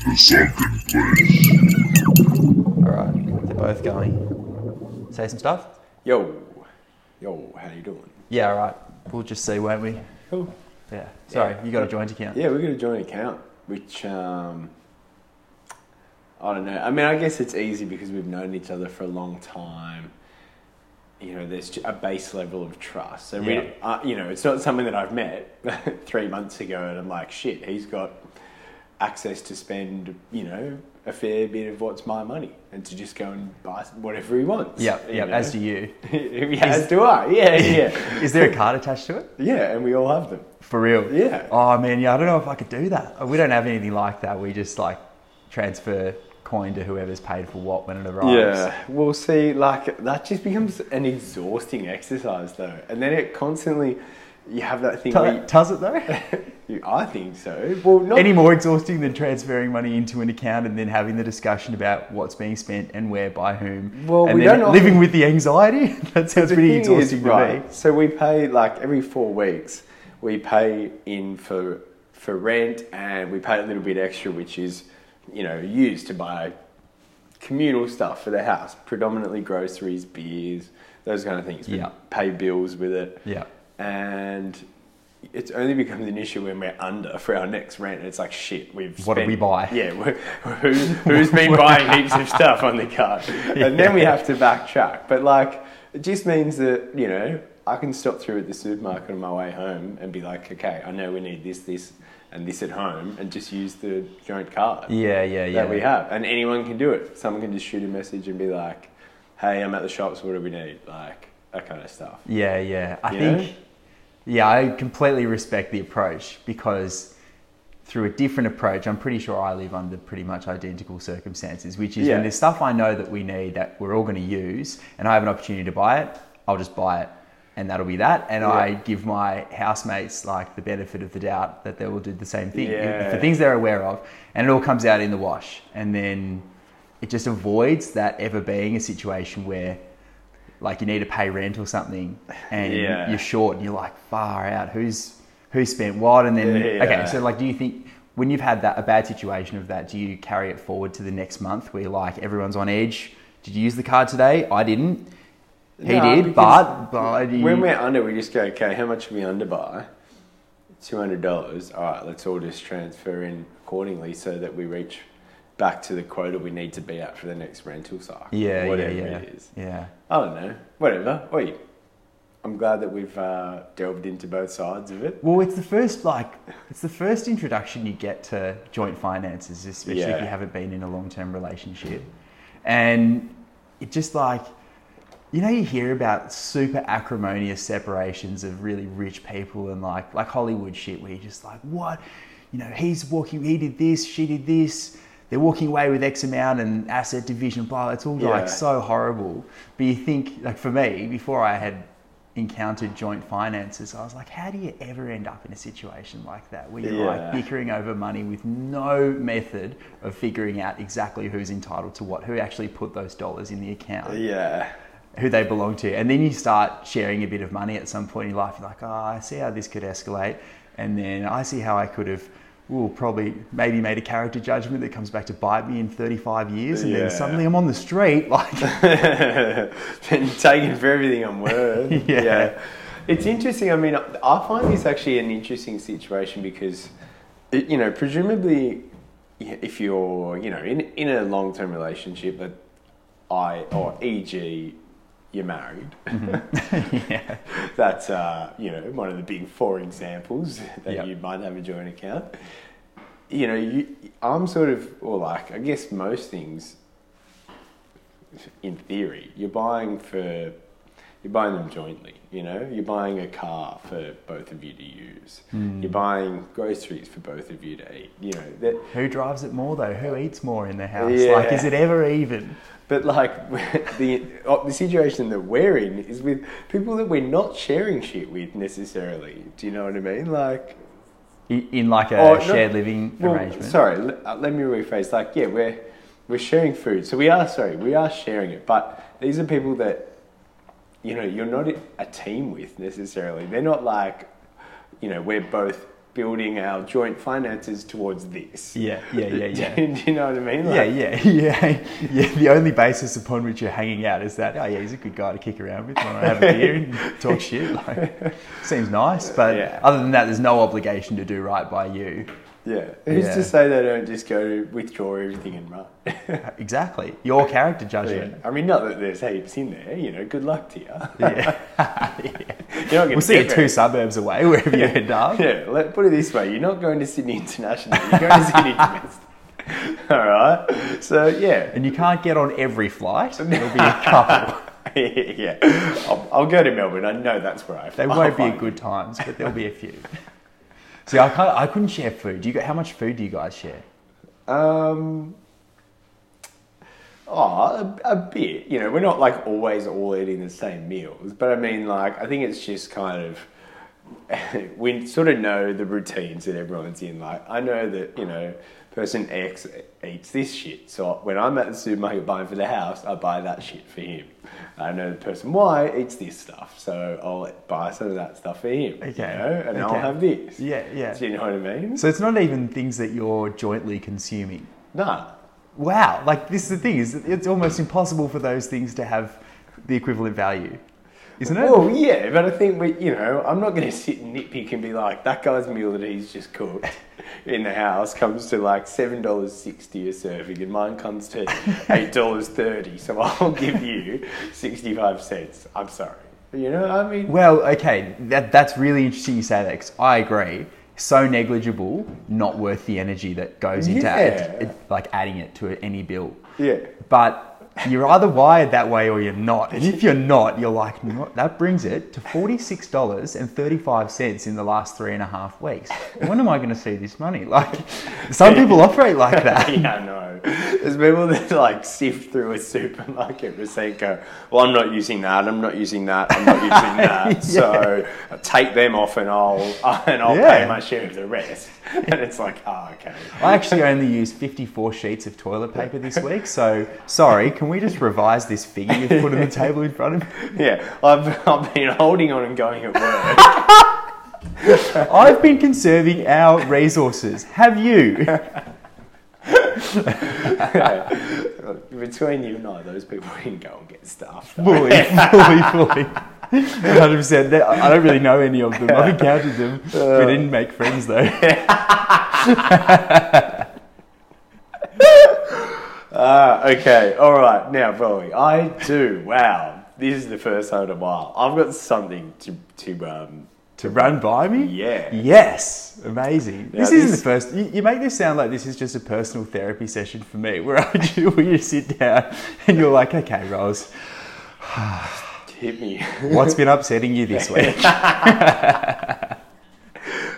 The sunken place. All right, they're both going. Say some stuff. Yo, yo, how you doing? Yeah, all right. We'll just see, won't we? Cool. Yeah. Sorry, you got a joint account. Yeah, we got a joint account, which um, I don't know. I mean, I guess it's easy because we've known each other for a long time. You know, there's a base level of trust. So Yeah. we, uh, you know, it's not something that I've met three months ago, and I'm like, shit, he's got access to spend, you know, a fair bit of what's my money, and to just go and buy whatever he wants. Yeah, yeah. As do you. yeah, as do I. Yeah, yeah, Is there a card attached to it? yeah, and we all have them. For real? Yeah. Oh man, yeah. I don't know if I could do that. We don't have anything like that. We just like transfer coin to whoever's paid for what when it arrives. Yeah, we'll see, like that just becomes an exhausting exercise, though, and then it constantly you have that thing. where Do- Does it though? you, you- I think so. Well, not Any more exhausting than transferring money into an account and then having the discussion about what's being spent and where by whom? Well, and we then don't often- living with the anxiety. that sounds pretty exhausting is, to right? me. So we pay like every four weeks. We pay in for for rent, and we pay a little bit extra, which is you know used to buy communal stuff for the house, predominantly groceries, beers, those kind of things. We Yeah. pay bills with it. Yeah. And it's only becomes an issue when we're under for our next rent. It's like shit. We've What did spent- we buy? Yeah, who, who's been buying heaps of stuff on the card, and then we have to backtrack. But like, it just means that you know I can stop through at the supermarket on my way home and be like, okay, I know we need this, this, and this at home, and just use the joint card Yeah, yeah, yeah. that we have, and anyone can do it. Someone can just shoot a message and be like, hey, I'm at the shops. What do we need? Like that kind of stuff. Yeah, yeah. I You think, know? Yeah, I completely respect the approach because through a different approach, I'm pretty sure I live under pretty much identical circumstances, which is Yeah. when there's stuff I know that we need that we're all going to use and I have an opportunity to buy it, I'll just buy it. And that'll be that. And Yeah. I give my housemates like the benefit of the doubt that they will do the same thing Yeah. for things they're aware of. And it all comes out in the wash. And then it just avoids that ever being a situation where like you need to pay rent or something and Yeah. you're short and you're like far out who's who spent what and then Yeah. okay so like do you think when you've had that a bad situation of that do you carry it forward to the next month where like everyone's on edge did you use the card today i didn't he No, did but, but When we're under, we just go, okay, how much are we under by? Two hundred dollars. All right, let's all just transfer in accordingly so that we reach back to the quota we need to be at for the next rental cycle. yeah whatever yeah yeah it is. yeah I don't know. Whatever. Wait, I'm glad that we've uh, delved into both sides of it. well it's the first like it's the first introduction you get to joint finances especially if you haven't been in a long-term relationship and it just like you know you hear about super acrimonious separations of really rich people and like like hollywood shit where you're just like what you know he's walking he did this she did this they're walking away with x amount and asset division blah it's all Yeah. like so horrible but you think like for me before i had encountered joint finances i was like how do you ever end up in a situation like that where you're Yeah. like bickering over money with no method of figuring out exactly who's entitled to what who actually put those dollars in the account Yeah. who they belong to. And then you start sharing a bit of money at some point in your life. You're like, oh, I see how this could escalate. And then I see how I could have, ooh, probably maybe made a character judgment that comes back to bite me in 35 years. And Yeah. then suddenly I'm on the street. Like, Been taken for everything I'm worth. Yeah. It's interesting. I mean, I find this actually an interesting situation because, you know, presumably, if you're, you know, in, in a long term relationship that I, or e.g., you're married, yeah. that's, uh, you know, one of the big four examples that Yep. you might have a joint account. You know, you, I'm sort of, or like, I guess most things, in theory, you're buying for, you're buying them jointly. You know, you're buying a car for both of you to use. Hmm. You're buying groceries for both of you to eat. You know that, Who drives it more though? Who eats more in the house? Yeah. Like, is it ever even? But like the oh, the situation that we're in is with people that we're not sharing shit with necessarily. Do you know what I mean? Like, In like a Oh, no- shared living well, arrangement? sorry, let, uh, let me rephrase. Like, yeah, we're we're sharing food, so we are sorry, we are sharing it. But these are people that you know you're not a team with necessarily. They're not like you know we're both building our joint finances towards this. Yeah, yeah, yeah, yeah. Do you know what I mean? Yeah, yeah, yeah, yeah. The only basis upon which you're hanging out is that, oh yeah, he's a good guy to kick around with. when I have a beer and talk shit? Like, seems nice, but Yeah. other than that, there's no obligation to do right by you. Yeah. Who's Yeah. to say they don't just go to withdraw everything and run? Exactly, your character Yeah. judgment. I mean, not that there's heaps in there. You know, good luck to you. Yeah. You're not we'll see you two suburbs away, wherever you end up. Yeah, let put it this way: you're not going to Sydney International. You're going to Sydney Domestic. All right. So yeah, And you can't get on every flight. There'll be a couple. yeah. I'll, I'll go to Melbourne. I know that's where I. They I'll won't be find good times, but there'll be a few. See, I can't. I couldn't share food. Do you? How much food do you guys share? Um. Oh, a, a bit. You know, we're not like always all eating the same meals, but I mean, like, I think it's just kind of we sort of know the routines that everyone's in. Like, I know that you know, person X eats this shit, so when I'm at the supermarket buying for the house, I buy that shit for him. I know the person Y eats this stuff, so I'll buy some of that stuff for him. you Okay, know, and okay. I'll have this. Yeah, yeah. Do you know what I mean? So it's not even things that you're jointly consuming. Nah. Wow, like this is the thing is it's almost impossible for those things to have the equivalent value, isn't it? Well, yeah, but I think we, you know, I'm not going to sit and nitpick and be like, that guy's meal that he's just cooked in the house comes to like seven dollars sixty a serving, and mine comes to eight dollars thirty. So I'll give you sixty five cents. I'm sorry. You know, I mean, Well, okay, that, that's really interesting you say that 'cause I agree. So negligible, not worth the energy that goes into Yeah. it- like adding it to any bill. yeah. But you're either wired that way or you're not. And if you're not, you're like, "No, that brings it to $46.35 in the last three and a half weeks. When am I going to see this money? Like, some people operate like that. yeah, I know. There's people that like sift through a supermarket receipt, go, "Well, I'm not using that. I'm not using that. I'm not using that. So take them off, and I'll and I'll Yeah. pay my share of the rest." And it's like, oh, okay. I actually only used 54 sheets of toilet paper this week, so sorry, can we just revise this figure you've put on the table in front of me? Yeah, I've, I've been holding on and going at work. I've been conserving our resources. Have you? Between you and I, those people didn't go and get stuff. Fully, fully, fully. 100%. They- I don't really know any of them. I've encountered them. We uh. didn't make friends though. Ah, okay, all right. Now, Bowie, I do. Wow, this is the first time in a while. I've got something to to um. To run by me? Yeah. Yes. Amazing. Now this isn't the first. You, you make this sound like this is just a personal therapy session for me, where I do, where you sit down and you're like, okay, Rose, Hit me. what's been upsetting you this week?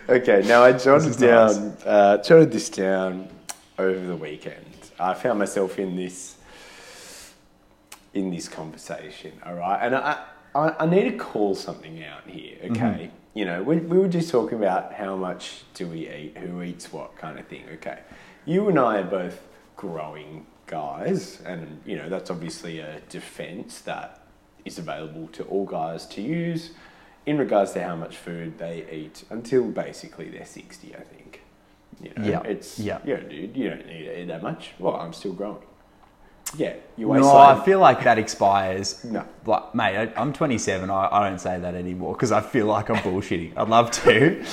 Okay, now I jotted down, uh, jotted this down over the weekend. I found myself in this, in this conversation. All right, and I, I, I need to call something out here. Mm-hmm. Okay, you know, we, we were just talking about how much do we eat, who eats what, kind of thing. Okay, you and I are both growing guys, and you know that's obviously a defence that is available to all guys to use in regards to how much food they eat until basically they're 60, I think. You know, Yeah, it's, yeah. yeah, dude, you don't need to eat that much. Well, I'm still growing. Yeah, you No, waistline. I feel like that expires. No. Like, mate, I, I'm 27. I, I don't say that anymore because I feel like I'm bullshitting. I'd love to.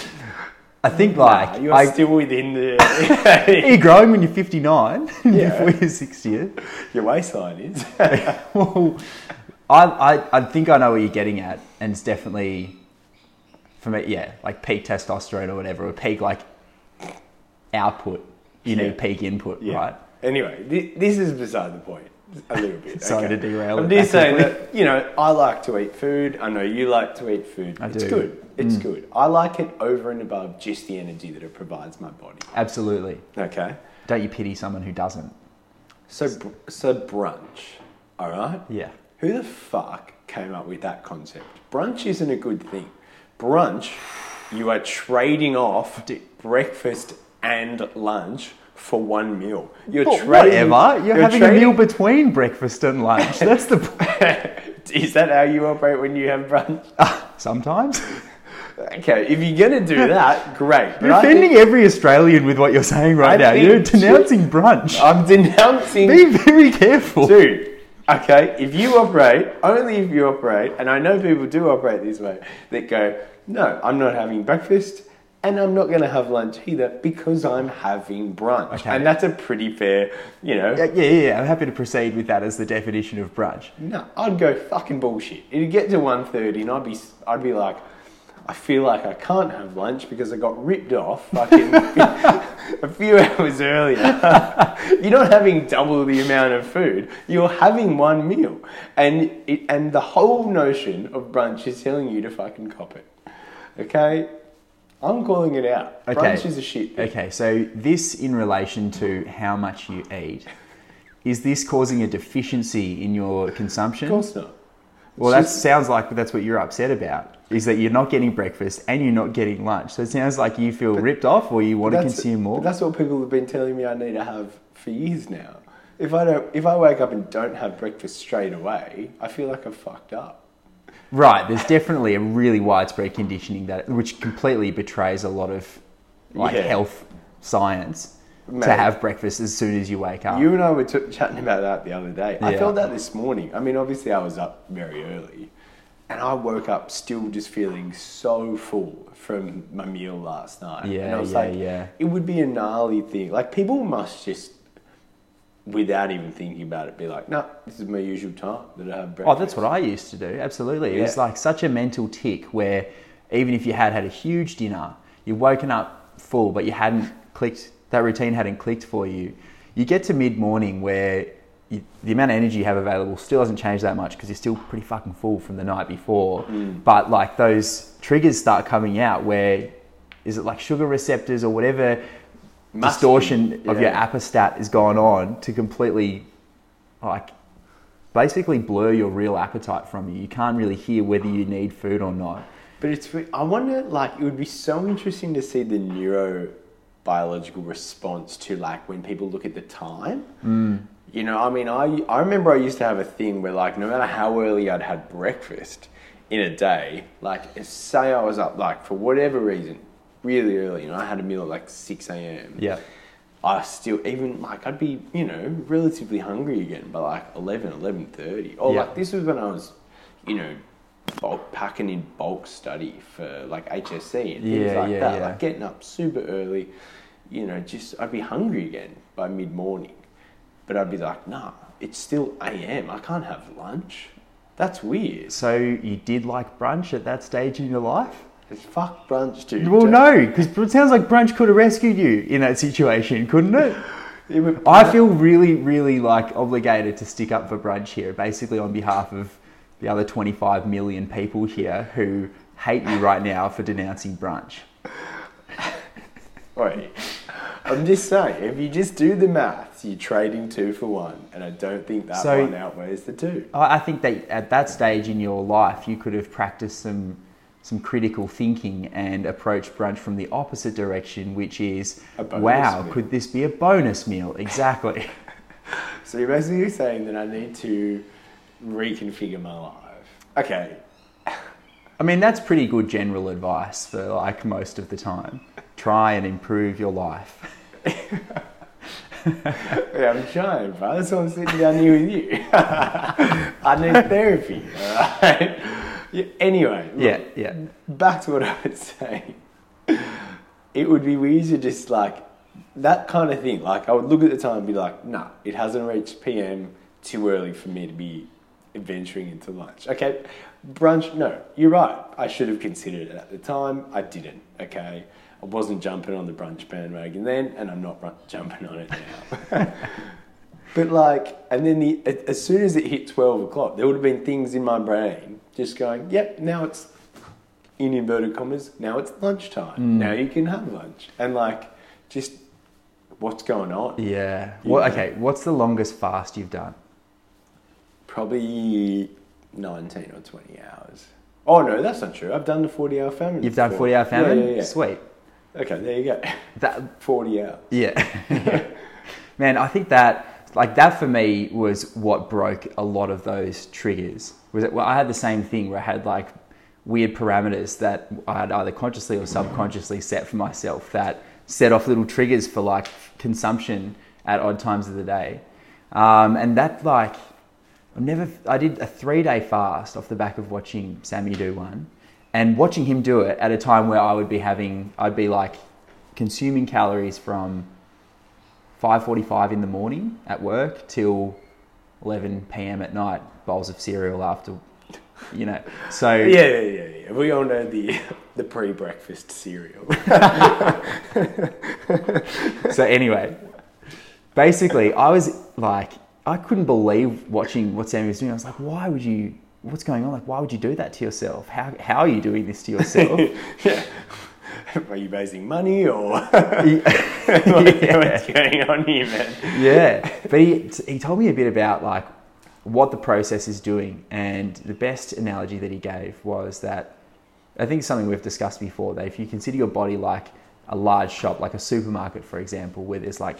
I think like Nah, you're I, still within the. you're growing when you're 59 Yeah. before you're 60. your waistline is. well, I, I, I think I know what you're getting at, and it's definitely for me, yeah, like peak testosterone or whatever, or peak like output. You Yeah. need peak input, Yeah. right? Anyway, thi- this is beside the point a little bit. Sorry okay? to derail I'm just saying that, you know, I like to eat food. I know you like to eat food. I it's do. good. It's mm. good. I like it over and above just the energy that it provides my body. Absolutely. Okay? Don't you pity someone who doesn't? So, br- so brunch, all right? Yeah. Who the fuck came up with that concept? Brunch isn't a good thing. Brunch, you are trading off breakfast and lunch for one meal. You're trading. whatever. You're, having trading- a meal between breakfast and lunch. That's the. Is that how you operate when you have brunch? Ah, sometimes. Okay, if you're gonna do that, great. But You're offending every Australian with what you're saying right I now. You're denouncing brunch. I'm denouncing. Be very careful. Dude, okay, if you operate, only if you operate, and I know people do operate this way, that go, no, I'm not having breakfast and I'm not going to have lunch either because I'm having brunch. Okay. And that's a pretty fair, you know. Yeah, yeah, yeah. I'm happy to proceed with that as the definition of brunch. No, I'd go fucking bullshit. It'd get to 1.30 and I'd be, I'd be like, I feel like I can't have lunch because I got ripped off fucking a few hours earlier. you're not having double the amount of food. You're having one meal, and it, and the whole notion of brunch is telling you to fucking cop it. Okay, I'm calling it out. Okay. Brunch is a shit. thing. Okay, so this in relation to how much you eat, is this causing a deficiency in your consumption? Of course not. Well, that sounds like that's what you're upset about. Is that you're not getting breakfast and you're not getting lunch. So it sounds like you feel ripped off, or you want to consume more. but That's what people have been telling me I need to have for years now. If I don't, if I wake up and don't have breakfast straight away, I feel like I've fucked up. Right, there's definitely a really widespread conditioning that which completely betrays a lot of like Yeah. health science Mate. to have breakfast as soon as you wake up. You and I were t- chatting about that the other day. I Yeah. felt that this morning. I mean, obviously, I was up very early, and I woke up still just feeling so full from my meal last night. and Yeah, I was yeah, like, yeah. It would be a gnarly thing. Like people must just, without even thinking about it, be like, "No, this is my usual time that I have breakfast." Oh, that's what I used to do. Absolutely. It was like such a mental tick where even if you had had a huge dinner, you've woken up full, but you hadn't clicked, that routine hadn't clicked for you. You get to mid morning where you, the amount of energy you have available still hasn't changed that much because you're still pretty fucking full from the night before. Mm. But like those triggers start coming out where is it like sugar receptors or whatever Must distortion be, of your yeah. appestat is gone on to completely like basically blur your real appetite from you. You can't really hear whether you need food or not. But it's. I wonder, like, it would be so interesting to see the neurobiological response to like when people look at the time. Mm. You know, I mean, I I remember I used to have a thing where like no matter how early I'd had breakfast in a day, like say I was up like for whatever reason really early, and I had a meal at like six a.m. Yeah. I still even like I'd be you know relatively hungry again by like 11, 11.30. Or Yeah. like this was when I was you know bulk packing in bulk study for like HSC and things Yeah, like yeah, that. yeah. Like getting up super early, you know, just I'd be hungry again by mid morning, but I'd be like, nah, it's still a.m. I can't have lunch. That's weird. So you did like brunch at that stage in your life? It's fuck brunch, dude. Well, no, because it sounds like brunch could have rescued you in that situation, couldn't it? It would- I feel really, really like obligated to stick up for brunch here, basically on behalf of the other 25 million people here who hate you right now for denouncing brunch. Wait, I'm just saying, if you just do the maths, you're trading two for one, and I don't think that So- one outweighs the two. I I think that at that stage in your life, you could have practiced some some critical thinking and approach brunch from the opposite direction, which is, wow, meal." could this be a bonus meal? Exactly. So you're basically saying that I need to reconfigure my life. Okay, I mean, that's pretty good general advice for like most of the time. Try and improve your life. yeah, I'm trying, bro. That's why I'm sitting down here with you. I need therapy, alright? Yeah, anyway, look, Yeah, yeah. back to what I was saying. It would be weird to just like that kind of thing. Like I would look at the time and be like, nah, it hasn't reached PM too early for me to be adventuring into lunch. Okay, brunch, no, you're right. I should have considered it at the time. I didn't, okay? I wasn't jumping on the brunch bandwagon then, and I'm not run- jumping on it now. But like, and then the as soon as it hit twelve o'clock, there would have been things in my brain just going, "Yep, now it's in inverted commas. Now it's lunchtime. Mm. Now you can have lunch." And like, just what's going on? Yeah. Well, okay. What's the longest fast you've done? Probably nineteen or twenty hours. Oh no, that's not true. I've done the forty-hour famine. You've done before. 40 hour famine? Yeah, yeah, yeah. Sweet. Okay, there you go. That, Forty hours. yeah. Man, I think that, like, that for me was what broke a lot of those triggers. Was it, well, I had the same thing where I had, like, weird parameters that I had either consciously or subconsciously set for myself that set off little triggers for like consumption at odd times of the day. Um, and that like, I've never, I did a three day fast off the back of watching Sammy do one and watching him do it at a time where I would be having, I'd be like consuming calories from 5.45 in the morning at work till 11 p.m. at night, bowls of cereal after, you know. So Yeah, yeah, yeah, yeah. We all know the the pre-breakfast cereal. so anyway, basically, I was like, I couldn't believe watching what Sammy was doing. I was like, why would you? What's going on? Like, why would you do that to yourself? How how are you doing this to yourself? yeah. Are you raising money or yeah. what's going on here, man? yeah, but he he told me a bit about like what the process is doing, and the best analogy that he gave was that I think something we've discussed before. That if you consider your body like a large shop, like a supermarket, for example, where there's like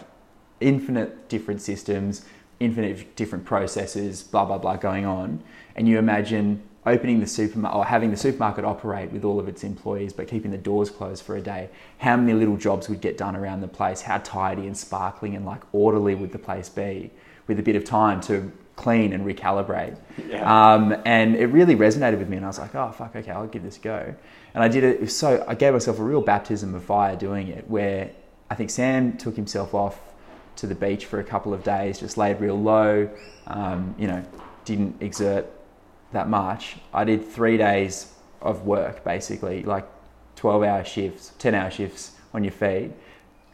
infinite different systems, infinite different processes, blah blah blah going on, and you imagine opening the supermarket or having the supermarket operate with all of its employees but keeping the doors closed for a day. How many little jobs would get done around the place? How tidy and sparkling and like orderly would the place be? With a bit of time to clean and recalibrate. Yeah. um, and it really resonated with me and i was like oh fuck okay i'll give this a go. And i did it, it so i gave myself a real baptism of fire doing it where i think sam took himself off to the beach for a couple of days just laid real low um, you know didn't exert that much. I did three days of work basically, like 12 hour shifts, 10 hour shifts on your feet,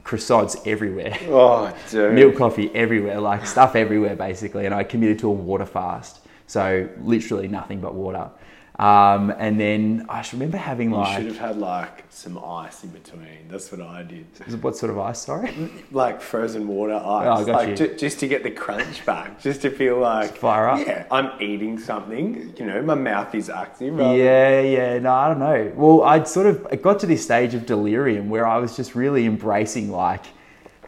croissants everywhere, Oh, dude. milk coffee everywhere, like stuff everywhere basically. And I committed to a water fast. So literally nothing but water. Um, and then I just remember having like. You should have had like some ice in between. That's what I did. what sort of ice, sorry? Like frozen water ice. Oh, I got like you. ju- just to get the crunch back, just to feel like Fire up. Yeah, I'm eating something. You know, my mouth is active. Yeah, yeah, no, I don't know. Well, I'd sort of it got to this stage of delirium where I was just really embracing like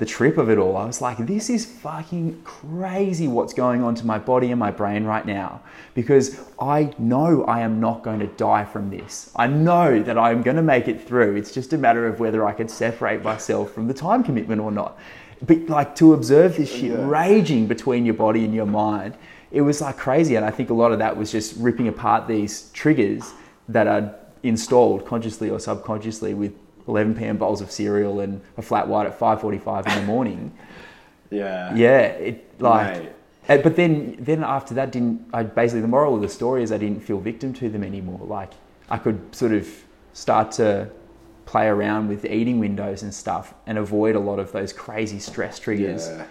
the trip of it all. I was like, this is fucking crazy what's going on to my body and my brain right now because I know I am not going to die from this. I know that I'm going to make it through. It's just a matter of whether I can separate myself from the time commitment or not. But like to observe this shit Yeah. raging between your body and your mind, it was like crazy. And I think a lot of that was just ripping apart these triggers that are installed consciously or subconsciously with 11 p.m. bowls of cereal and a flat white at 5:45 in the morning. Yeah. Yeah, it like. Mate. uh, But then, then after that, didn't I? Basically, the moral of the story is I didn't feel victim to them anymore. Like I could sort of start to play around with eating windows and stuff and avoid a lot of those crazy stress triggers. Yeah.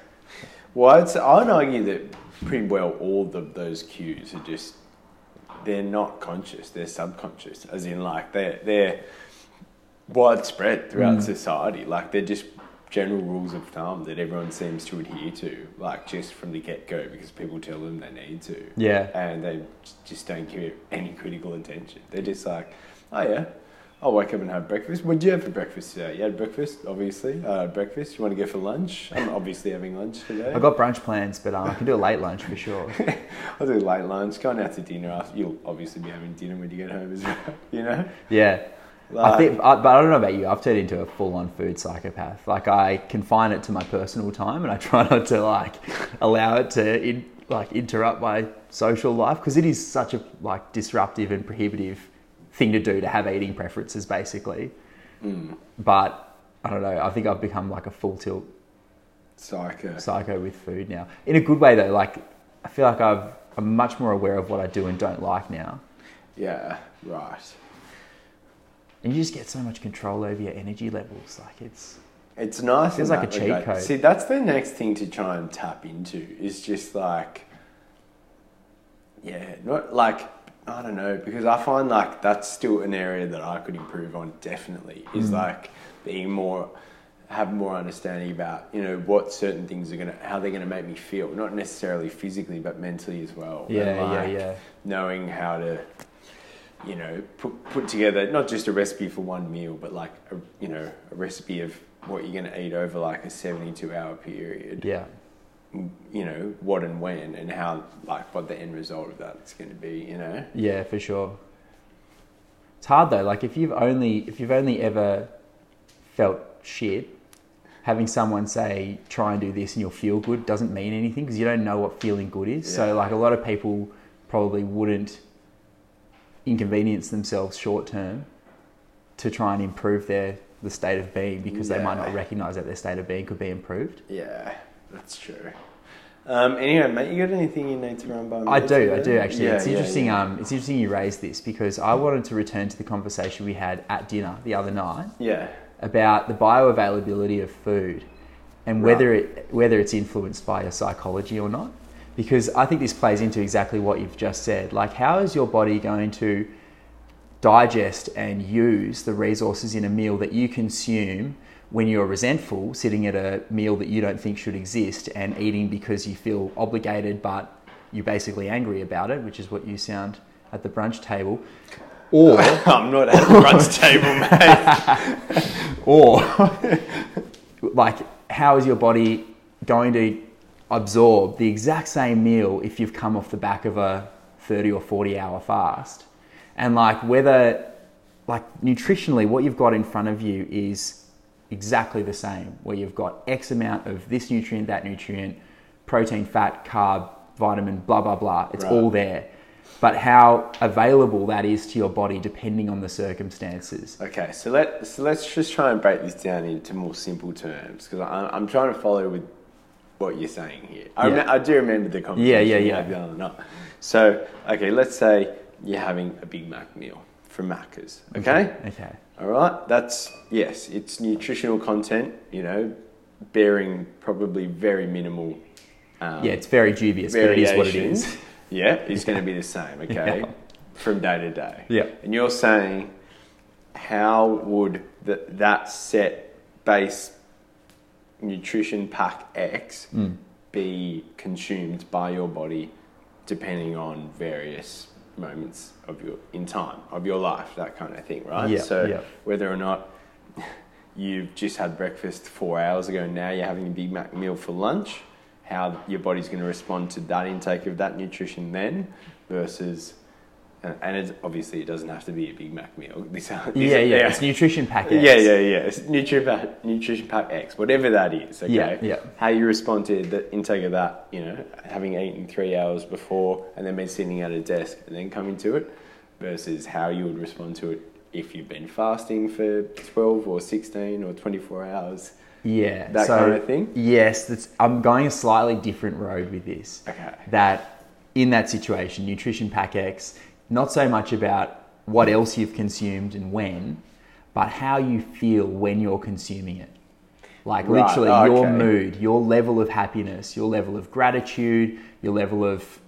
Well, I'd, I'd argue that pretty well all of those cues are just they're not conscious; they're subconscious. As in, like they're they're widespread throughout Mm. society. Like they're just general rules of thumb that everyone seems to adhere to, like just from the get go, because people tell them they need to. Yeah. and they just don't give it any critical attention. They're just like, oh yeah. I'll wake up and have breakfast. What did you have for breakfast today? You had breakfast, obviously. Uh, breakfast. You want to go for lunch? I'm obviously having lunch today. I've got brunch plans, but um, I can do a late lunch for sure. I'll do late lunch. Going out to dinner after. You'll obviously be having dinner when you get home as well. You know. Yeah. I think, I, but I don't know about you. I've turned into a full-on food psychopath. Like I confine it to my personal time, and I try not to like allow it to in, like interrupt my social life because it is such a like disruptive and prohibitive thing to do to have eating preferences, basically. Mm. But I don't know. I think I've become like a full tilt Psycho. psycho with food now. In a good way though. Like I feel like I've I'm much more aware of what I do and don't like now. Yeah. Right. And you just get so much control over your energy levels. Like it's It's nice. It's like a cheat regard. code. See, that's the next thing to try and tap into is just like, yeah, not like I don't know because I find like that's still an area that I could improve on. Definitely is Mm. like being more, have more understanding about you know what certain things are gonna, how they're gonna make me feel, not necessarily physically but mentally as well. Yeah, like, yeah, yeah. knowing how to you know put put together not just a recipe for one meal but like a you know a recipe of what you're going to eat over like a 72 hour period Yeah. you know what and when and how like what the end result of that is going to be you know Yeah, for sure. It's hard though. Like if you've only if you've only ever felt shit, having someone say try and do this and you'll feel good doesn't mean anything because you don't know what feeling good is. Yeah. So like a lot of people probably wouldn't inconvenience themselves short term to try and improve their the state of being because they might not recognize that their state of being could be improved. Yeah, that's true. Um, anyway, mate, you got anything you need to run by me? I do, I do actually. Yeah, it's yeah, interesting. Yeah. Um, it's interesting you raised this because I wanted to return to the conversation we had at dinner the other night yeah. about the bioavailability of food and Right. whether it whether it's influenced by your psychology or not. Because I think this plays into exactly what you've just said. Like, how is your body going to digest and use the resources in a meal that you consume when you're resentful, sitting at a meal that you don't think should exist and eating because you feel obligated, but you're basically angry about it, which is what you sound at the brunch table. Or I'm not at the brunch table, mate. or like how is your body going to absorb the exact same meal if you've come off the back of a 30 or 40 hour fast. And like whether like nutritionally what you've got in front of you is exactly the same where you've got x amount of this nutrient that nutrient protein fat carb vitamin blah blah blah. It's Right. all there. But how available that is to your body depending on the circumstances. Okay, so let so let's just try and break this down into more simple terms because I'm trying to follow with what you're saying here. I, Yeah. rem- I do remember the conversation Yeah, yeah, yeah. had the other. So okay, let's say you're having a Big Mac meal from Macca's. Okay, okay all right, that's yes, it's nutritional content. You know, bearing probably very minimal. Um, Yeah, it's very dubious, but it is what it is. Yeah, it's going to be the same, okay, Yeah. from day to day. Yeah. And you're saying, how would the, that set base nutrition pack X Mm. be consumed by your body depending on various moments of your in time of your life, that kind of thing, right? Yeah, So yeah. whether or not you've just had breakfast four hours ago, now you're having a Big Mac meal for lunch, how your body's going to respond to that intake of that nutrition then versus, and and it's, obviously it doesn't have to be a Big Mac meal. This, this- Yeah, yeah, it's nutrition pack. yeah, yeah, yeah. It's nutrition pack, nutrition pack X, whatever that is. Okay. Yeah, yeah. How you respond to the intake of that, you know, having eaten three hours before and then been sitting at a desk and then coming to it, versus how you would respond to it if you've been fasting for twelve or sixteen or twenty four hours. Yeah, That kind of thing? Yes, that's, I'm going a slightly different road with this. Okay. That in that situation, nutrition pack X, not so much about what else you've consumed and when, but how you feel when you're consuming it. Like Right, literally oh, your mood, your level of happiness, your level of gratitude, your level of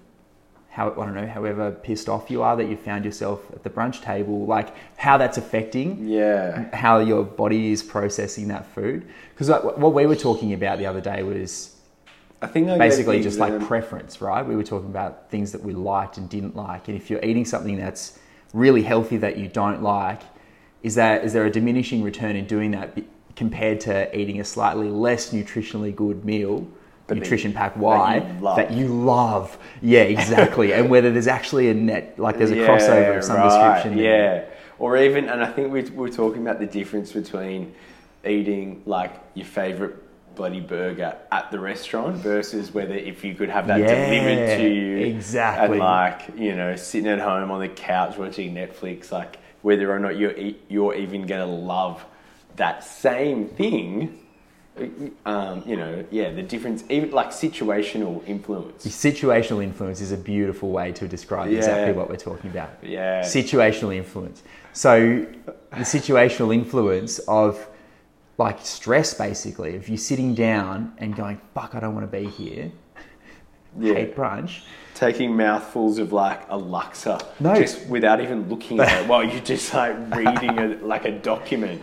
how I don't know, however pissed off you are that you found yourself at the brunch table, like how that's affecting Yeah. how your body is processing that food. Because what we were talking about the other day was I think I basically just like preference, right? We were talking about things that we liked and didn't like. And if you're eating something that's really healthy that you don't like, is that is there a diminishing return in doing that compared to eating a slightly less nutritionally good meal? But nutrition pack that Y you love. that you love, yeah, exactly, and whether there's actually a net, like there's a crossover of some description. there. Yeah, or even, and I think we we were talking about the difference between eating like your favorite bloody burger at the restaurant versus whether if you could have that Yeah, delivered to you exactly. and like you know sitting at home on the couch watching Netflix, like whether or not you're you're even gonna love that same thing. Um, you know, yeah, the difference, even like situational influence. Situational influence is a beautiful way to describe Yeah. exactly what we're talking about. Yeah. Situational influence. So, the situational influence of like stress, basically, if you're sitting down and going, fuck, I don't want to be here, Yeah. hate brunch. taking mouthfuls of like a laksa, No. just without even looking at it, while you're just like reading it like a document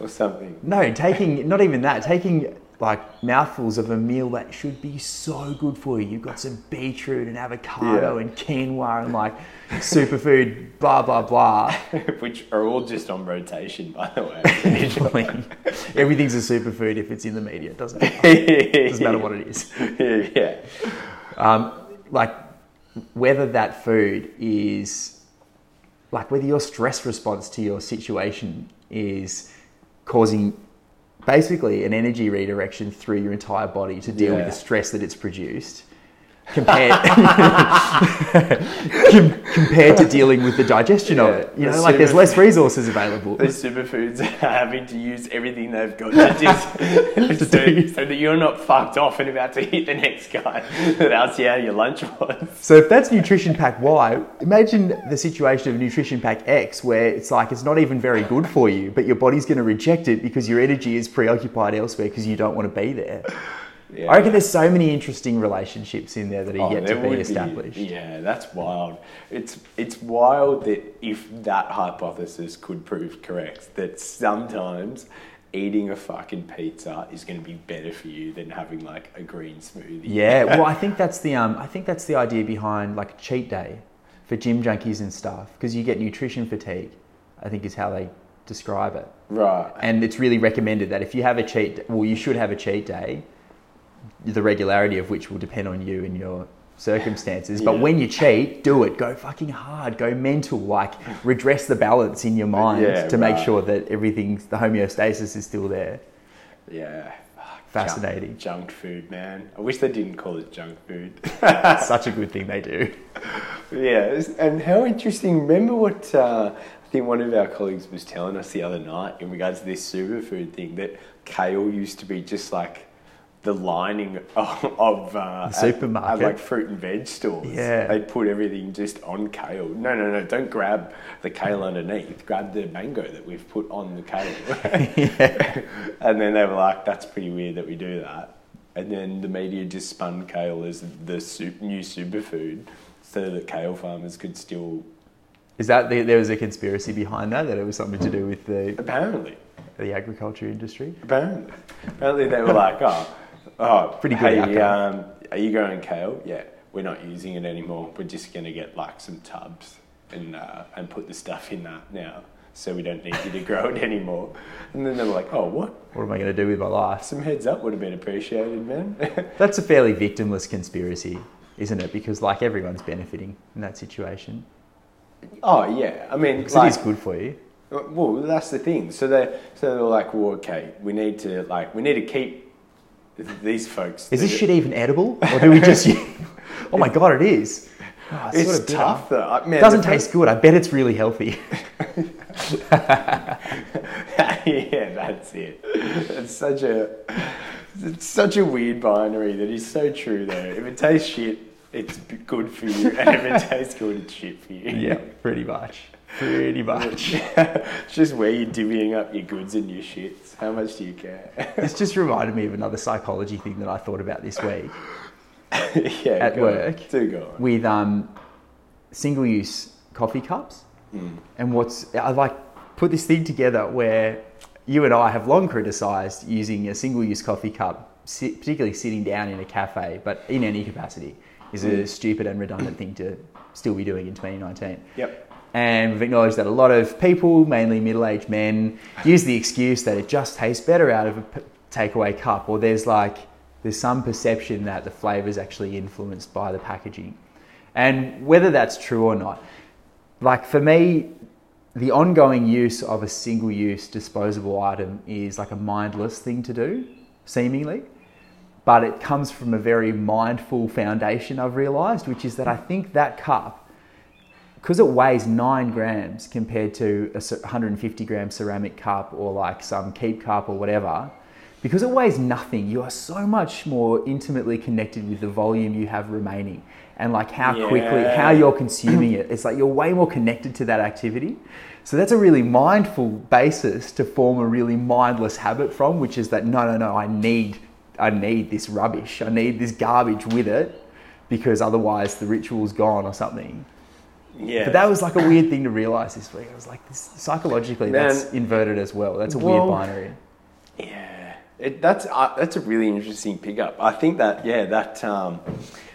or something. No, taking, not even that, taking like mouthfuls of a meal that should be so good for you. You've got some beetroot and avocado Yeah. and quinoa and like superfood, blah, blah, blah. Which are all just on rotation, by the way. Everything's a superfood if it's in the media. It doesn't matter. It doesn't matter what it is. yeah. Um, like whether that food is like whether your stress response to your situation is causing basically an energy redirection through your entire body to deal with the stress that it's produced compared com- compared to dealing with the digestion of it you the know like there's less resources available The superfoods are having to use everything they've got to do, so, so that you're not fucked off and about to hit the next guy that asks you how your lunch was. So if that's nutrition pack Y, imagine the situation of nutrition pack X where it's like it's not even very good for you, but your body's going to reject it because your energy is preoccupied elsewhere because you don't want to be there. Yeah. I reckon there's so many interesting relationships in there that are Oh, yet to be established. yeah, that's wild. It's it's wild that if that hypothesis could prove correct, that sometimes eating a fucking pizza is going to be better for you than having like a green smoothie. Yeah, well, I think that's the um, I think that's the idea behind like a cheat day for gym junkies and stuff because you get nutrition fatigue. I think is how they describe it. Right. and it's really recommended that if you have a cheat well you should have a cheat day the regularity of which will depend on you and your circumstances but Yeah. when you cheat do it go fucking hard go mental like redress the balance in your mind Yeah, to make sure that everything, the homeostasis is still there Yeah. Fascinating. Junk, junk food, man. I wish they didn't call it junk food. such a good thing they do Yeah, and how interesting. Remember what uh, I think one of our colleagues was telling us the other night in regards to this superfood thing that kale used to be just like the lining of, of uh, The supermarket. at, like fruit and veg stores. Yeah. they'd put everything just on kale. No, no, no! Don't grab the kale underneath. Grab the mango that we've put on the kale. yeah. and then they were like, "That's pretty weird that we do that." And then the media just spun kale as the soup, new superfood, so that kale farmers could still is that the, there was a conspiracy behind that that it was something to do with the, apparently, the agriculture industry apparently, apparently they were like, "Oh, oh, Pretty good Hey, outcome. um, are you growing kale? Yeah, we're not using it anymore. We're just gonna get like some tubs and uh, and put the stuff in that now." So we don't need you to grow it anymore. And then they were like, "Oh, what? what am i going to do with my life Some heads up would have been appreciated, man." That's a fairly victimless conspiracy, isn't it? Because like everyone's benefiting in that situation. oh yeah, I mean, Because like, it is good for you. Well, that's the thing. So they so they're like, well, okay, we need to like we need to keep these folks. Is this shit even edible, or do we just? oh my god, it is. Oh, It's sort of bitter. tough though. I- Man, It doesn't taste good. I bet it's really healthy. yeah, that's it. It's such a it's such a weird binary that is so true though. If it tastes shit, it's good for you, and if it tastes good, it's shit for you. yeah, pretty much. Pretty much. it's just where you're divvying up your goods and your shits. How much do you care? This just reminded me of another psychology thing that I thought about this week yeah, At work. Do go on. with um, single-use coffee cups. Mm. And what's I like put this thing together where you and I have long criticised using a single-use coffee cup, particularly sitting down in a cafe, but in any capacity, is a Mm. stupid and redundant thing to still be doing in 2019. Yep. And we've acknowledged that a lot of people, mainly middle-aged men, use the excuse that it just tastes better out of a p- takeaway cup, or there's like there's some perception that the flavour is actually influenced by the packaging. And whether that's true or not, like for me, the ongoing use of a single-use disposable item is like a mindless thing to do, seemingly. But it comes from a very mindful foundation I've realised, which is that I think that cup because it weighs nine grams compared to a 150 gram ceramic cup or like some keep cup or whatever, because it weighs nothing, you are so much more intimately connected with the volume you have remaining and like how quickly, how you're consuming it. It's like you're way more connected to that activity. So that's a really mindful basis to form a really mindless habit from, which is that no, no, no, I need, I need this rubbish. I need this garbage with it because otherwise the ritual's gone or something. Yeah. But that was like a weird thing to realize this week. I was like, this, psychologically, Man. that's inverted as well. That's a Well- weird binary. Yeah, it, that's uh, that's a really interesting pickup. I think that yeah, that um,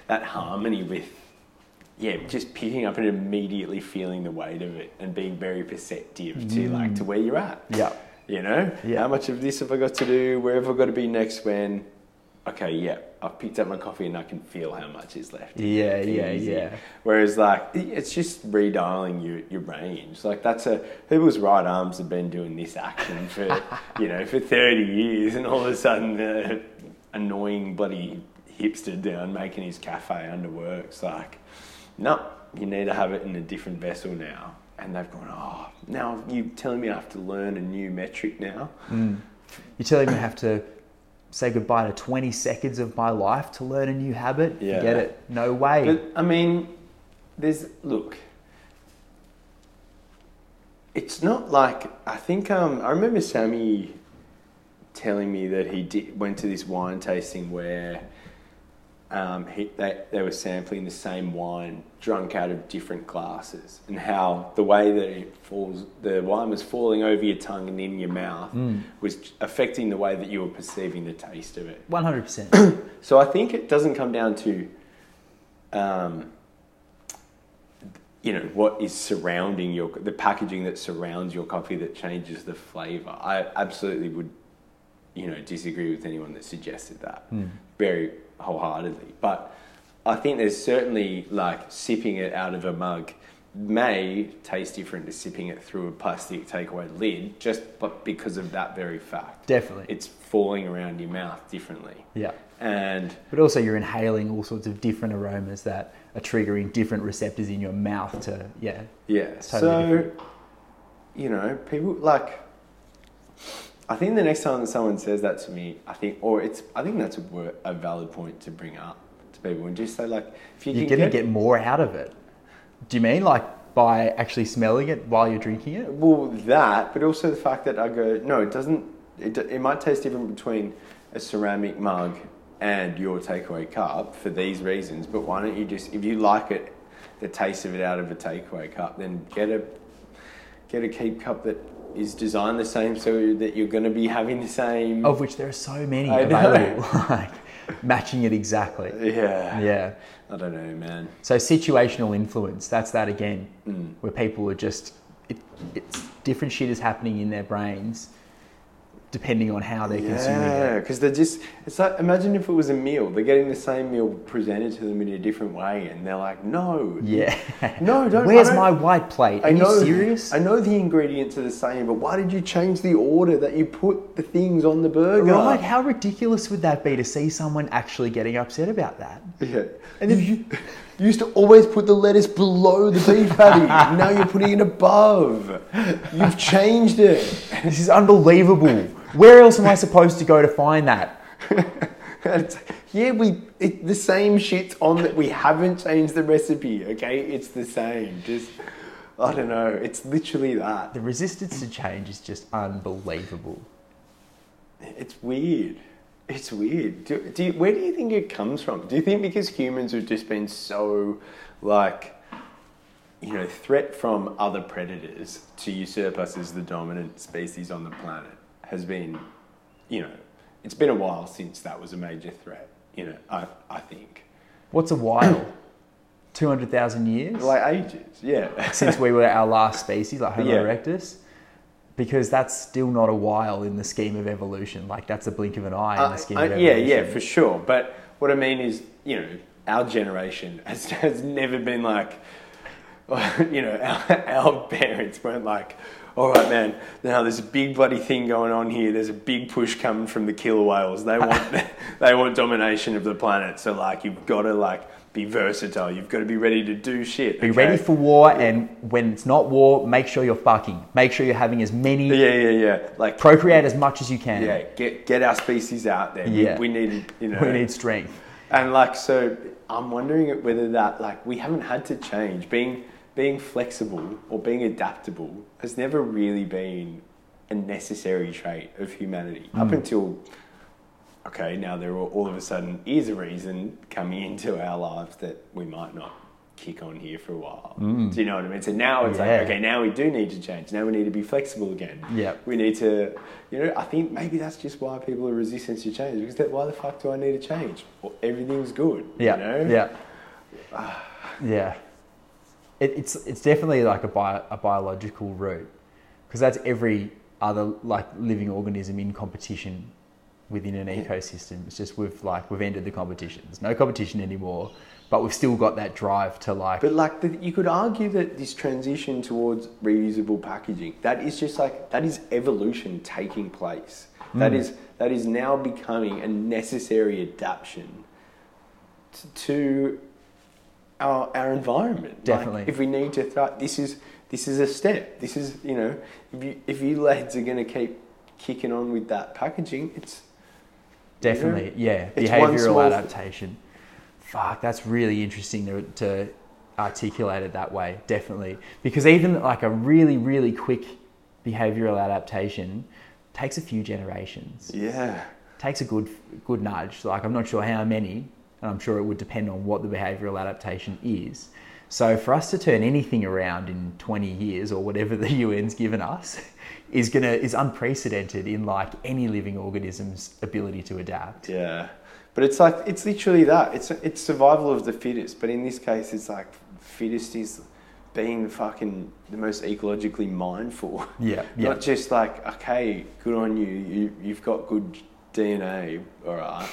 that harmony with yeah, just picking up and immediately feeling the weight of it and being very perceptive to like to where you're at. Yeah. You know, Yeah. how much of this have I got to do? Where have I got to be next when? Okay, yeah, I've picked up my coffee and I can feel how much is left. Yeah, yeah, easy. yeah. Whereas like it's just redialing your, your range. Like that's a people's right arms have been doing this action for you know for thirty years, and all of a sudden the annoying bloody hipster down making his cafe under works like, no, you need to have it in a different vessel now. And they've gone, oh, now you're telling me I have to learn a new metric now? Mm. You're telling me I have to say goodbye to 20 seconds of my life to learn a new habit? Yeah. Forget it. No way. But I mean, there's look. It's not like I think. Um, I remember Sammy telling me that he did, went to this wine tasting where um, he, they, they were sampling the same wine drunk out of different glasses, and how the way that it falls, the wine was falling over your tongue and in your mouth, was affecting the way that you were perceiving the taste of it. 100%. So I think it doesn't come down to, um, you know, what is surrounding your the packaging that surrounds your coffee that changes the flavor. I absolutely would, you know, disagree with anyone that suggested that very wholeheartedly. But I think there's certainly like sipping it out of a mug may taste different to sipping it through a plastic takeaway lid just but because of that very fact. Definitely. It's falling around your mouth differently. yeah. And But also, you're inhaling all sorts of different aromas that are triggering different receptors in your mouth to, yeah. yeah, totally so different. you know, people like. I think the next time that someone says that to me, I think, or it's, I think that's a, a valid point to bring up to people and just say like, if you You're going to get more out of it. Do you mean like by actually smelling it while you're drinking it? Well, that, but also the fact that I go, no, it doesn't. It, it might taste different between a ceramic mug and your takeaway cup for these reasons. But why don't you just, if you like it, the taste of it out of a takeaway cup, then get a get a keep cup that is designed the same, so that you're going to be having the same. Of which there are so many I available. like matching it exactly. yeah. Yeah. I don't know, man. So situational influence, that's that again, Mm. where people are just, it, it's different shit is happening in their brains depending on how they're consuming it. Yeah, because they're just, it's like, imagine if it was a meal. They're getting the same meal presented to them in a different way, and they're like, no. Yeah. No, don't. Where's don't- my white plate? Are I know, you serious? I know the ingredients are the same, but why did you change the order that you put the things on the burger? Right? How ridiculous would that be to see someone actually getting upset about that? Yeah. And then you, you used to always put the lettuce below the beef patty. now you're putting it above. You've changed it. This is unbelievable. Where else am I supposed to go to find that? Yeah, we it, the same shit's on that. We haven't changed the recipe. Okay, it's the same. Just I don't know. It's literally that. The resistance to change is just unbelievable. It's weird. It's weird. Do, do you, where do you think it comes from? Do you think because humans have just been so, like, you know, threat from other predators to usurp us as the dominant species on the planet has been, you know, it's been a while since that was a major threat. You know, I I think What's a while? 200,000 years? like ages. Yeah. Since we were our last species, like Homo Yeah. erectus? Because that's still not a while in the scheme of evolution. Like, that's a blink of an eye in Uh, the scheme uh, of yeah, evolution. yeah, for sure. But what I mean is, you know, our generation has, has never been like, you know, our, our parents weren't like, all right, man, now there's a big bloody thing going on here. There's a big push coming from the killer whales. They want, they want domination of the planet. So, like, you've got to, like, be versatile. You've got to be ready to do shit. Be okay? ready for war, and when it's not war, make sure you're fucking. Make sure you're having as many, Yeah, yeah, yeah. Like, procreate as much as you can. yeah, get, get our species out there. We- Yeah. We, need, you know. We need strength. And like, so I'm wondering whether that, like, we haven't had to change. Being, being flexible or being adaptable has never really been a necessary trait of humanity up hmm. until, okay, now there all, all of a sudden is a reason coming into our lives that we might not kick on here for a while. Hmm. Do you know what I mean? So now it's Yeah. like, okay, now we do need to change. Now we need to be flexible again. yeah We need to, you know, I think maybe that's just why people are resistant to change because that, why the fuck do I need to change? Well, everything's good. Yeah, You know? yeah, ah. yeah. It, it's it's definitely like a bio, a biological route because that's every other like living organism in competition within an ecosystem. It's just we've like we've ended the competition. There's no competition anymore, but we've still got that drive to like. But like, the, you could argue that this transition towards reusable packaging, that is just like that is evolution taking place. That Mm. is that is now becoming a necessary adaptation to our our environment. Like, Definitely. if we need to thrive, this is this is a step. This is you know, if you if you lads are going to keep kicking on with that packaging, it's Definitely, yeah. It's Behavioral adaptation. Fuck, that's really interesting to, to articulate it that way. Definitely, because even like a really, really quick behavioral adaptation takes a few generations. yeah. Takes a good, good nudge. Like I'm not sure how many, and I'm sure it would depend on what the behavioral adaptation is. So for us to turn anything around in 20 years or whatever the UN's given us is gonna is unprecedented in like any living organism's ability to adapt. Yeah, but it's like it's literally that. It's it's survival of the fittest. But in this case, it's like fittest is being fucking the most ecologically mindful. Yeah, yeah. Not just like okay, good on you. You you've got good DNA. All right.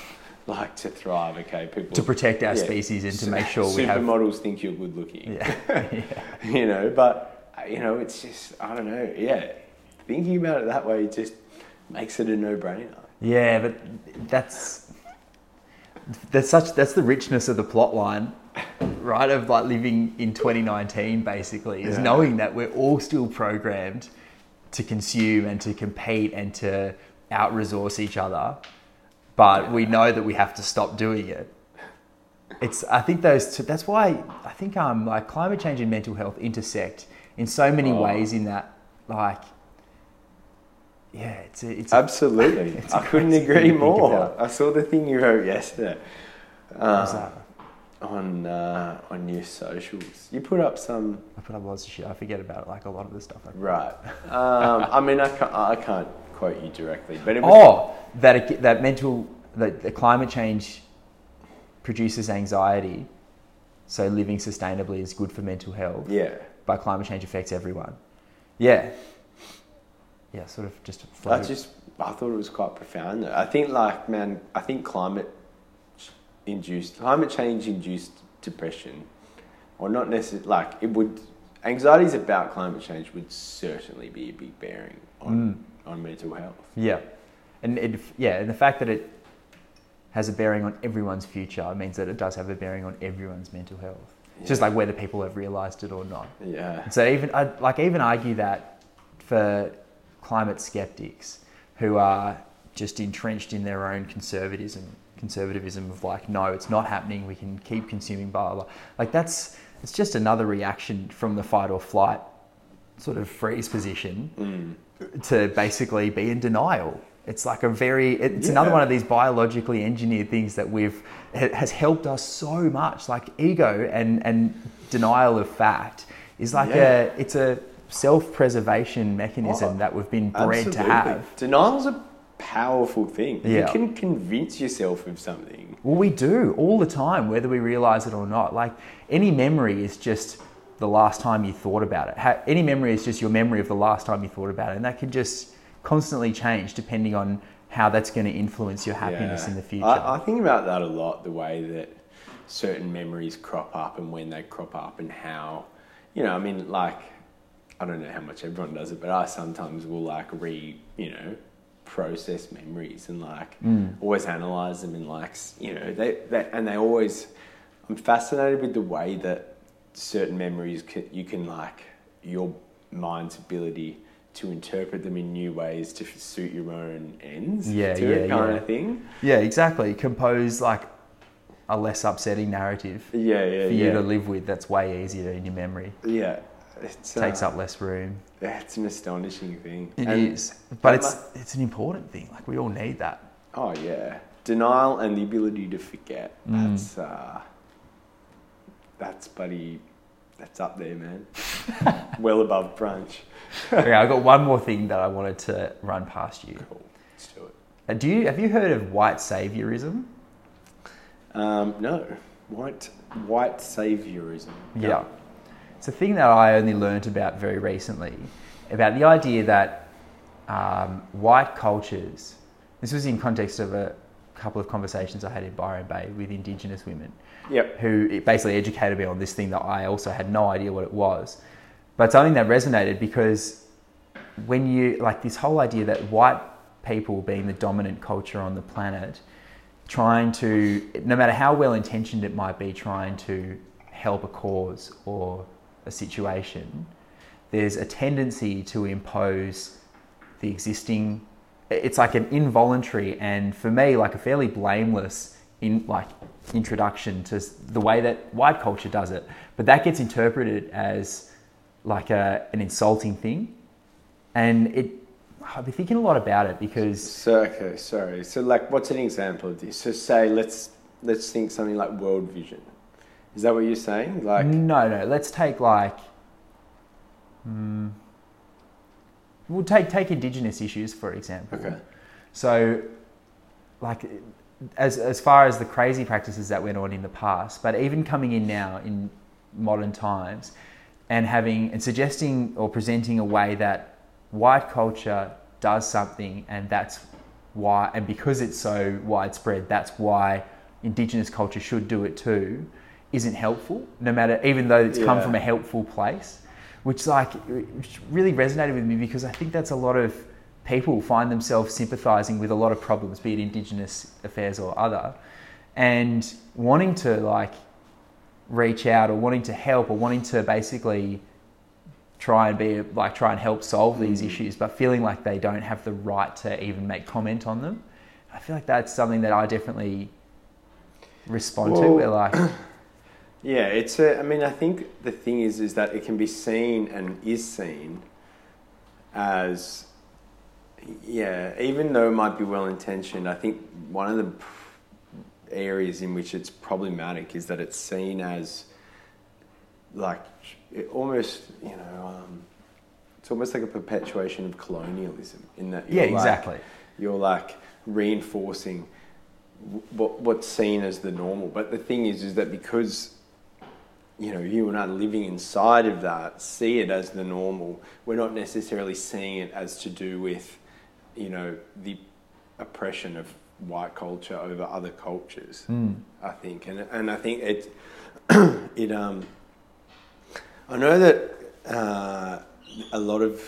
Like to thrive, okay. People to protect our Yeah. species and to make sure we have. supermodels think you're good looking. Yeah, yeah. you know, but you know, it's just I don't know. Yeah, thinking about it that way just makes it a no-brainer. Yeah, but that's that's such that's the richness of the plot line, right? Of like living in 2019, basically, is Yeah. knowing that we're all still programmed to consume and to compete and to out resource each other, but we know that we have to stop doing it. It's I think those two, that's why I think um like climate change and mental health intersect in so many Oh. ways. In that like. Yeah, it's a, it's a Absolutely. It's a I couldn't agree more. I saw the thing you wrote yesterday uh, that? on uh, on your socials. You put up some I put up lots of shit. I forget about it, like a lot of the stuff. I right. Um, I mean, I can't, I can't quote you directly, but it was Oh, that it, that mental that the climate change produces anxiety. So living sustainably is good for mental health. yeah. But climate change affects everyone. Yeah. Yeah, sort of just I just I thought it was quite profound. I think like man, I think climate induced climate change induced depression, or not necessarily like it would. Anxieties about climate change would certainly be a big bearing on mm. on mental health. Yeah, and it, yeah, and the fact that it has a bearing on everyone's future means that it does have a bearing on everyone's mental health. It's just like whether people have realised it or not. Yeah. So even I like even argue that for climate skeptics who are just entrenched in their own conservatism, conservatism of like, no, it's not happening. We can keep consuming blah blah. blah. Like that's it's just another reaction from the fight or flight sort of freeze position Mm. to basically be in denial. It's like a very, it's another one of these biologically engineered things that we've, has helped us so much. Like ego and, and denial of fact is like Yeah. a, it's a self-preservation mechanism Oh, that we've been bred Absolutely. to have. Denial's a powerful thing. Yeah. You can convince yourself of something. Well, we do all the time, whether we realize it or not. Like any memory is just the last time you thought about it. Any memory is just your memory of the last time you thought about it, and that can just constantly change depending on how that's going to influence your happiness Yeah. in the future. I, I think about that a lot, the way that certain memories crop up and when they crop up and how, you know, I mean, like, I don't know how much everyone does it, but I sometimes will like re, you know, process memories and like Mm. always analyze them and like, you know, they, they, and they always, I'm fascinated with the way that certain memories can, you can like your mind's ability to interpret them in new ways to suit your own ends Yeah, to it yeah, kind yeah. of thing. yeah, exactly. Compose like a less upsetting narrative Yeah, yeah, for you yeah. to live with. That's way easier in your memory. yeah, it Takes uh, up less room. It's an astonishing thing. It And is, but it's it's an important thing. Like we all need that. oh yeah, denial and the ability to forget. Mm. That's uh, that's buddy. That's up there, man. well above brunch. okay, I've got one more thing that I wanted to run past you. Cool. Let's do it. Uh, Do you have you heard of white saviorism? Um, no, white white saviorism. Yeah. It's a thing that I only learnt about very recently about the idea that um, white cultures this was in context of a couple of conversations I had in Byron Bay with Indigenous women Yep. who basically educated me on this thing that I also had no idea what it was. But something that resonated because when you like this whole idea that white people being the dominant culture on the planet, trying to no matter how well intentioned it might be, trying to help a cause or a situation, there's a tendency to impose the existing it's like an involuntary and for me like a fairly blameless in like introduction to the way that white culture does it but that gets interpreted as like a, an insulting thing and it i've been thinking a lot about it because So okay, sorry. So like, what's an example of this? So say let's let's think something like World Vision. Is that what you're saying? Like, no no let's take like mm, we'll take take indigenous issues for example okay, So, like, as as far as the crazy practices that went on in the past, but even coming in now in modern times, and having and suggesting or presenting a way that white culture does something, and that's why, and because it's so widespread, that's why indigenous culture should do it too, isn't helpful. No matter, even though it's come from a helpful place, which like which really resonated with me because I think that's a lot of people find themselves sympathizing with a lot of problems, be it indigenous affairs or other, and wanting to like reach out or wanting to help or wanting to basically try and be like try and help solve these Mm. issues, but feeling like they don't have the right to even make comment on them. I feel like that's something that I definitely respond to. Well- Where like, yeah. It's a. I mean, I think the thing is, is that it can be seen and is seen as, yeah. Even though it might be well intentioned, I think one of the areas in which it's problematic is that it's seen as like it almost you know um, it's almost like a perpetuation of colonialism in that yeah, like- exactly. you're like reinforcing what what's seen as the normal but the thing is is that because you know you and I living inside of that see it as the normal we're not necessarily seeing it as to do with you know the oppression of white culture over other cultures Mm. I think, and and I think it it um I know that uh, a lot of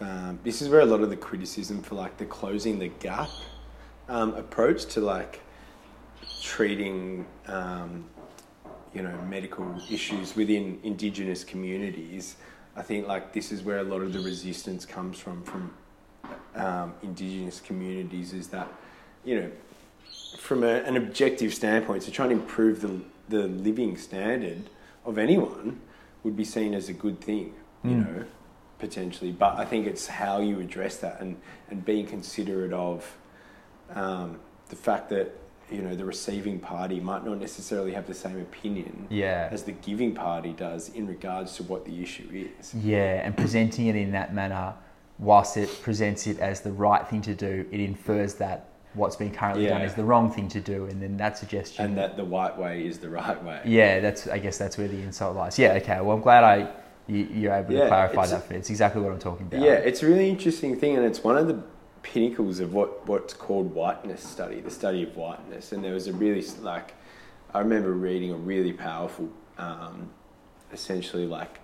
um, this is where a lot of the criticism for like the closing the gap um, approach to like treating um, you know medical issues within indigenous communities. I think like this is where a lot of the resistance comes from from um, indigenous communities is that you know from a, an objective standpoint, to try and improve the, the living standard of anyone would be seen as a good thing, you Mm. know, potentially. But I think it's how you address that and, and being considerate of um, the fact that, you know, the receiving party might not necessarily have the same opinion Yeah. as the giving party does in regards to what the issue is. Yeah, and presenting it in that manner, whilst it presents it as the right thing to do, it infers that what's being currently done is the wrong thing to do, and then that suggestion. And that the white way is the right way. yeah, that's. I guess that's where the insult lies. Yeah. Okay. Well, I'm glad I you, you're able to clarify that for me. It's exactly what I'm talking about. Yeah, it's a really interesting thing, and it's one of the pinnacles of what, what's called whiteness study, the study of whiteness. And there was a really like, I remember reading a really powerful, um, essentially like,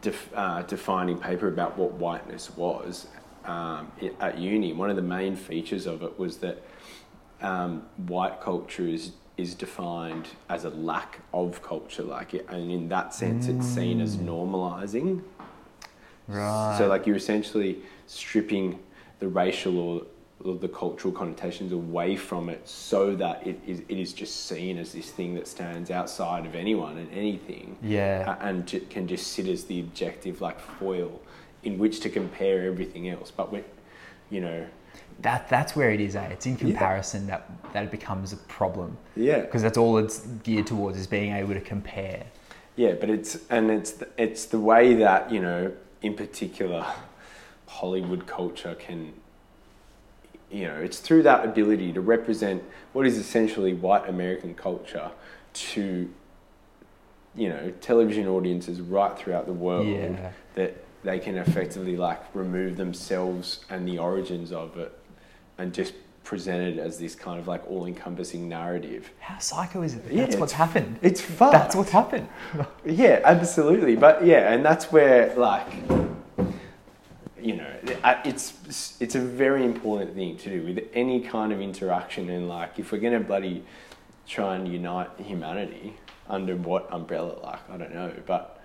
def, uh, defining paper about what whiteness was um, at uni. One of the main features of it was that um, white culture is is defined as a lack of culture, like, it, and in that sense, it's seen as normalizing. Right. So like you're essentially stripping the racial or the cultural connotations away from it so that it is, it is just seen as this thing that stands outside of anyone and anything Yeah. and can just sit as the objective like foil in which to compare everything else. But when, you know, That that's where it is. Eh? It's in comparison that that it becomes a problem yeah, because that's all it's geared towards is being able to compare. Yeah, but it's and it's the, it's the way that you know, in particular, Hollywood culture can, you know, it's through that ability to represent what is essentially white American culture to, you know, television audiences right throughout the world Yeah. that they can effectively like remove themselves and the origins of it, and just presented as this kind of like all-encompassing narrative. How psycho is it? that Yeah, That's what's happened. It's fun. That's what's happened. Yeah, absolutely. But yeah, and that's where like you know, it's it's a very important thing to do with any kind of interaction and like if we're gonna bloody try and unite humanity under what umbrella, like I don't know, but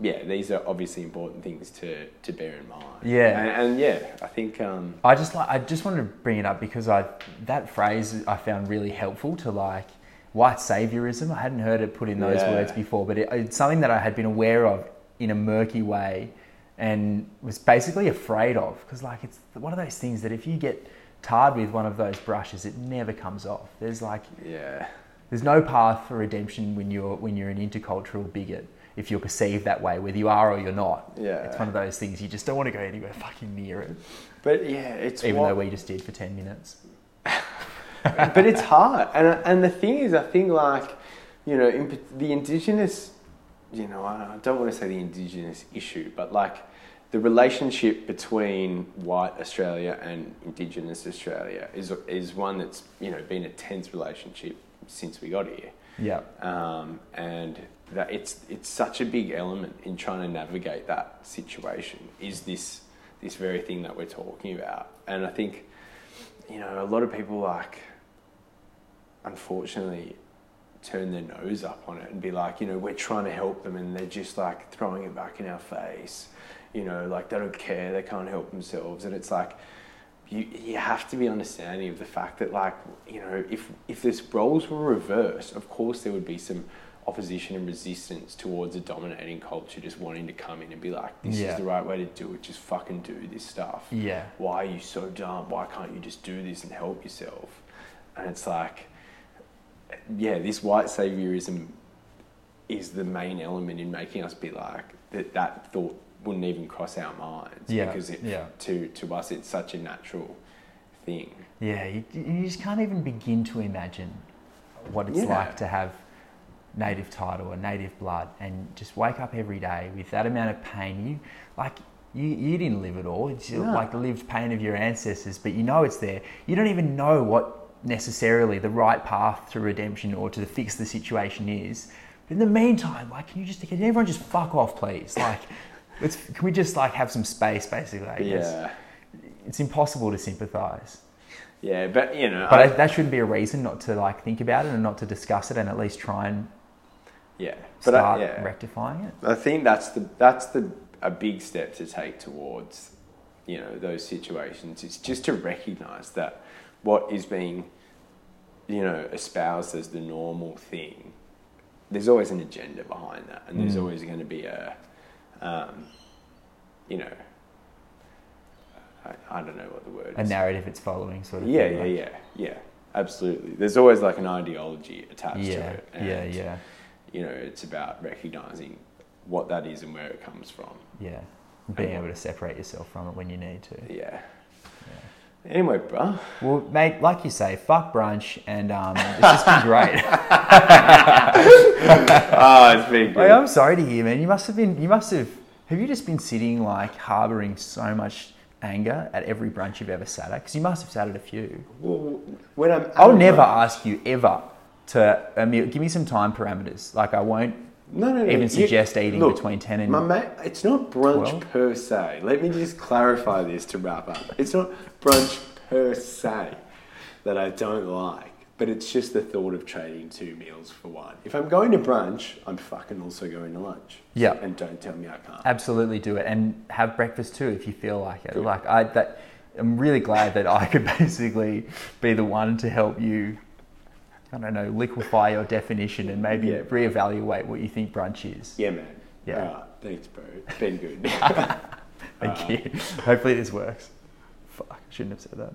yeah, these are obviously important things to, to bear in mind. Yeah. and, and yeah, I think um, I just like I just wanted to bring it up because I that phrase I found really helpful to like white saviorism. I hadn't heard it put in those Yeah. words before, but it, it's something that I had been aware of in a murky way and was basically afraid of because like it's one of those things that if you get tarred with one of those brushes, it never comes off. There's like yeah, there's no path for redemption when you're when you're an intercultural bigot. If you're perceived that way, whether you are or you're not, Yeah. it's one of those things you just don't want to go anywhere fucking near it. but yeah, it's Even what, though we just did for ten minutes. but it's hard, and and the thing is, I think like, you know, in, the indigenous, you know, I don't want to say the indigenous issue, but like, the relationship between white Australia and indigenous Australia is is one that's you know been a tense relationship since we got here, Yeah. um, and that it's it's such a big element in trying to navigate that situation. Is this this very thing that we're talking about? And I think, you know, a lot of people like, unfortunately, turn their nose up on it and be like, you know, we're trying to help them, and they're just like throwing it back in our face. You know, like they don't care, they can't help themselves, and it's like. You, you have to be understanding of the fact that like you know if if this roles were reversed of course there would be some opposition and resistance towards a dominating culture just wanting to come in and be like this Yeah. is the right way to do it just fucking do this stuff Yeah. why are you so dumb? Why can't you just do this and help yourself? And it's like, yeah, this white saviorism is the main element in making us be like that. That thought wouldn't even cross our minds Yeah, because it, yeah. to to us it's such a natural thing. Yeah, you, you just can't even begin to imagine what it's Yeah. like to have native title or native blood and just wake up every day with that amount of pain. You like you, you didn't live it all. It's No. like the lived pain of your ancestors, but you know it's there. You don't even know what necessarily the right path to redemption or to fix the situation is. But in the meantime, like, can you just can everyone just fuck off, please? Like, let's can we just like have some space, basically? Yeah, it's impossible to sympathise. yeah, but you know, But I- that- that shouldn't be a reason not to like think about it and not to discuss it and at least try and yeah, but start I, yeah. rectifying it. I think that's the that's the a big step to take towards you know those situations. It's just to recognise that what is being you know espoused as the normal thing. There's always an agenda behind that, and there's Mm. always going to be a um, you know I, I don't know what the word is A is. narrative it's following, sort of. Yeah, yeah, like- yeah, yeah. Absolutely. There's always like an ideology attached to Yeah, it. yeah, and, yeah, You know, it's about recognizing what that is and where it comes from. yeah. Being able to separate yourself from it when you need to. Yeah. Anyway, bruh. Well, mate, like you say, fuck brunch, and um, it's just been great. oh, it's been Like. I'm sorry to hear, man. You must have been. You must have. Have you just been sitting like harboring so much anger at every brunch you've ever sat at? Because you must have sat at a few. Well, when I'm, I'll never brunch- ask you ever to mean, give me some time parameters. Like I won't no, no, no, even you- suggest eating look, between ten and My mate, it's not brunch 12? per se. Let me just clarify this to wrap up. It's not brunch per se that I don't like, but it's just the thought of trading two meals for one. If I'm going to brunch, I'm fucking also going to lunch. Yeah. And don't tell me I can't. absolutely do it and have breakfast too if you feel like it. Good. Like I that I'm really glad that I could basically be the one to help you I don't know, liquefy your definition and maybe Yeah. reevaluate what you think brunch is. Yeah, man. Yeah. Right. Thanks, bro. It's been good. Thank you. Hopefully this works. Fuck, I shouldn't have said that.